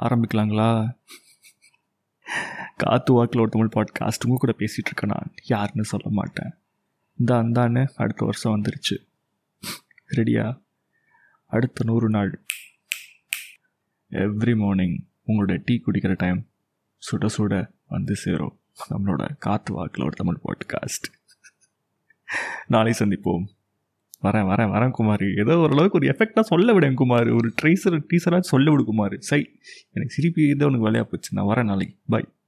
ஆரம்பிக்கலாங்களா? காத்து வாக்கில் ஒரு தமிழ் பாட்காஸ்ட் உங்க கூட பேசிகிட்டு இருக்கேன் நான். யாருன்னு சொல்ல மாட்டேன். இந்த அந்தான்னு அடுத்த வருஷம் வந்துருச்சு. ரெடியா அடுத்த நூறு நாள். எவ்ரி மார்னிங் உங்களோட டீ குடிக்கிற டைம் சுட சுட வந்து சேரும். நம்மளோட காத்து வாக்கில் ஒரு தமிழ் பாட்காஸ்ட் நாளை சந்திப்போம். வரேன் வரேன் வரேன் குமார். ஏதோ ஓரளவுக்கு ஒரு எஃபெக்டாக சொல்ல விடேன் குமார். ஒரு ட்ரீசர் டீசராக சொல்ல விடு குமார். சை எனக்கு சிரிப்பு இதை உனக்கு வேலையாக போச்சு. நான் வரேன் நாளைக்கு. பாய்